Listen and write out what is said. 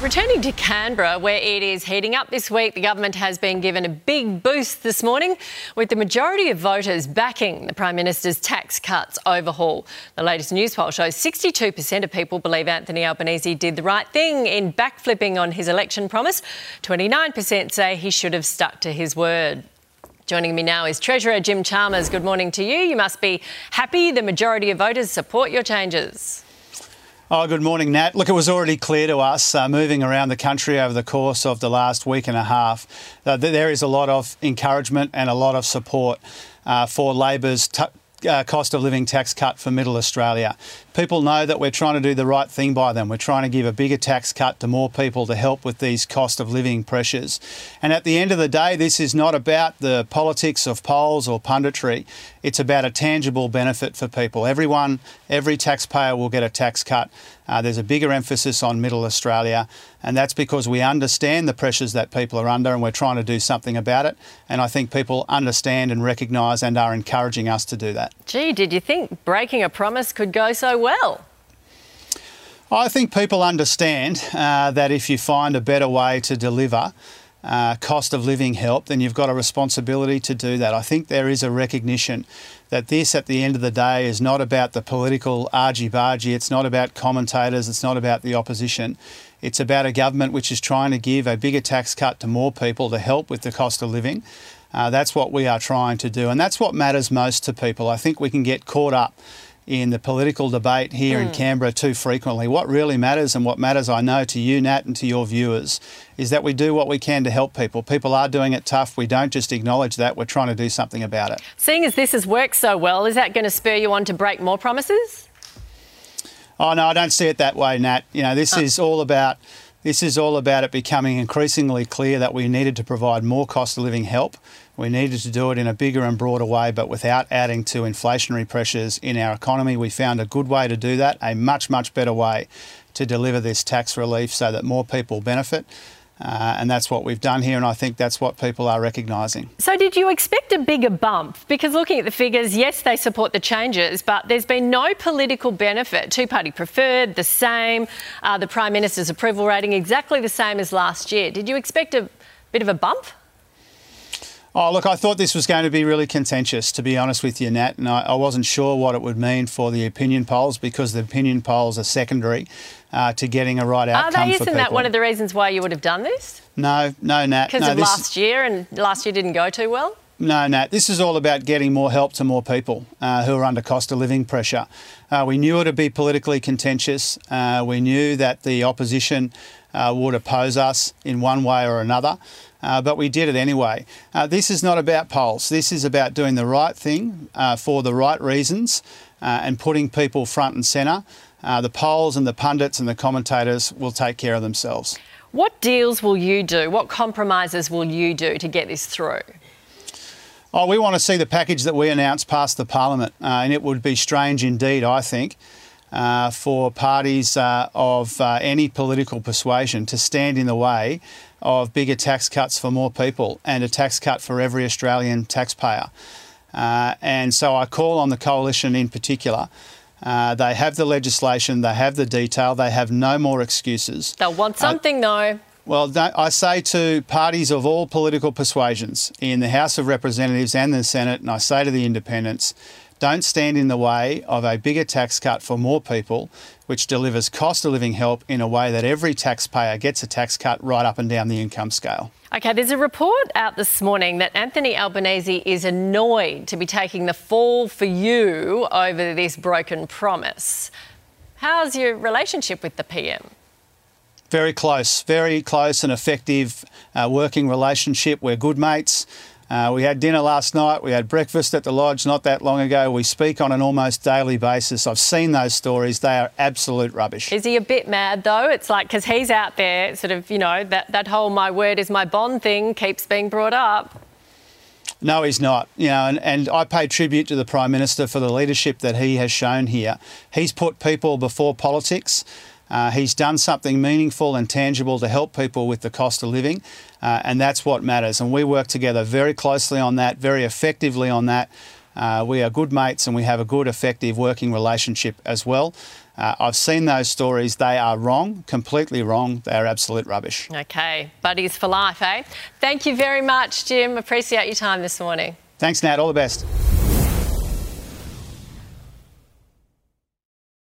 Returning to Canberra, where it is heating up this week, the government has been given a big boost this morning, with the majority of voters backing the Prime Minister's tax cuts overhaul. The latest Newspoll shows 62% of people believe Anthony Albanese did the right thing in backflipping on his election promise. 29% say he should have stuck to his word. Joining me now is Treasurer Jim Chalmers. Good morning to you. You must be happy the majority of voters support your changes. Oh, good morning, Nat. Look, it was already clear to us uh, moving around the country over the course of the last week and a half uh, that there is a lot of encouragement and a lot of support uh, for Labor's t- uh, cost of living tax cut for middle Australia. People know that we're trying to do the right thing by them. We're trying to give a bigger tax cut to more people to help with these cost of living pressures. And at the end of the day, this is not about the politics of polls or punditry. It's about a tangible benefit for people. Everyone, every taxpayer will get a tax cut. Uh, there's a bigger emphasis on middle Australia, and that's because we understand the pressures that people are under and we're trying to do something about it. And I think people understand and recognise and are encouraging us to do that. Gee, did you think breaking a promise could go so well? I think people understand uh, that if you find a better way to deliver uh, cost of living help, then you've got a responsibility to do that. I think there is a recognition that this, at the end of the day, is not about the political argy bargy, it's not about commentators, it's not about the opposition. It's about a government which is trying to give a bigger tax cut to more people to help with the cost of living. Uh, that's what we are trying to do, and that's what matters most to people. I think we can get caught up in the political debate here mm. in Canberra too frequently. What really matters, and what matters, I know, to you, Nat, and to your viewers, is that we do what we can to help people. People are doing it tough. We don't just acknowledge that, we're trying to do something about it. Seeing as this has worked so well, is that going to spur you on to break more promises? Oh, no, I don't see it that way, Nat. You know, this oh. is all about. This is all about it becoming increasingly clear that we needed to provide more cost of living help. We needed to do it in a bigger and broader way, but without adding to inflationary pressures in our economy. We found a good way to do that, a much, much better way to deliver this tax relief so that more people benefit. Uh, and that's what we've done here, and I think that's what people are recognising. So, did you expect a bigger bump? Because looking at the figures, yes, they support the changes, but there's been no political benefit. Two party preferred, the same. Uh, the Prime Minister's approval rating exactly the same as last year. Did you expect a bit of a bump? Oh, look, I thought this was going to be really contentious, to be honest with you, Nat, and I, I wasn't sure what it would mean for the opinion polls because the opinion polls are secondary uh, to getting a right outcome. Are they? Isn't that one of the reasons why you would have done this? No, no, Nat. Because no, of last year, and last year didn't go too well? No, Nat. This is all about getting more help to more people uh, who are under cost of living pressure. Uh, we knew it would be politically contentious. Uh, we knew that the opposition uh, would oppose us in one way or another uh, but we did it anyway. Uh, this is not about polls. This is about doing the right thing uh, for the right reasons uh, and putting people front and centre. Uh, the polls and the pundits and the commentators will take care of themselves. What deals will you do? What compromises will you do to get this through? Oh, we want to see the package that we announced pass the parliament, uh, and it would be strange indeed, I think, uh, for parties uh, of uh, any political persuasion to stand in the way of bigger tax cuts for more people and a tax cut for every Australian taxpayer. Uh, and so I call on the coalition in particular. Uh, they have the legislation, they have the detail, they have no more excuses. They'll want something though. Well, I say to parties of all political persuasions in the House of Representatives and the Senate, and I say to the independents, don't stand in the way of a bigger tax cut for more people, which delivers cost of living help in a way that every taxpayer gets a tax cut right up and down the income scale. Okay, there's a report out this morning that Anthony Albanese is annoyed to be taking the fall for you over this broken promise. How's your relationship with the PM? Very close, very close and effective uh, working relationship. We're good mates. Uh, we had dinner last night. We had breakfast at the lodge not that long ago. We speak on an almost daily basis. I've seen those stories. They are absolute rubbish. Is he a bit mad though? It's like because he's out there, sort of, you know, that that whole "my word is my bond" thing keeps being brought up. No, he's not. You know, and, and I pay tribute to the Prime Minister for the leadership that he has shown here. He's put people before politics. Uh, he's done something meaningful and tangible to help people with the cost of living, uh, and that's what matters. And we work together very closely on that, very effectively on that. Uh, we are good mates and we have a good, effective working relationship as well. Uh, I've seen those stories. They are wrong, completely wrong. They are absolute rubbish. Okay, buddies for life, eh? Thank you very much, Jim. Appreciate your time this morning. Thanks, Nat. All the best.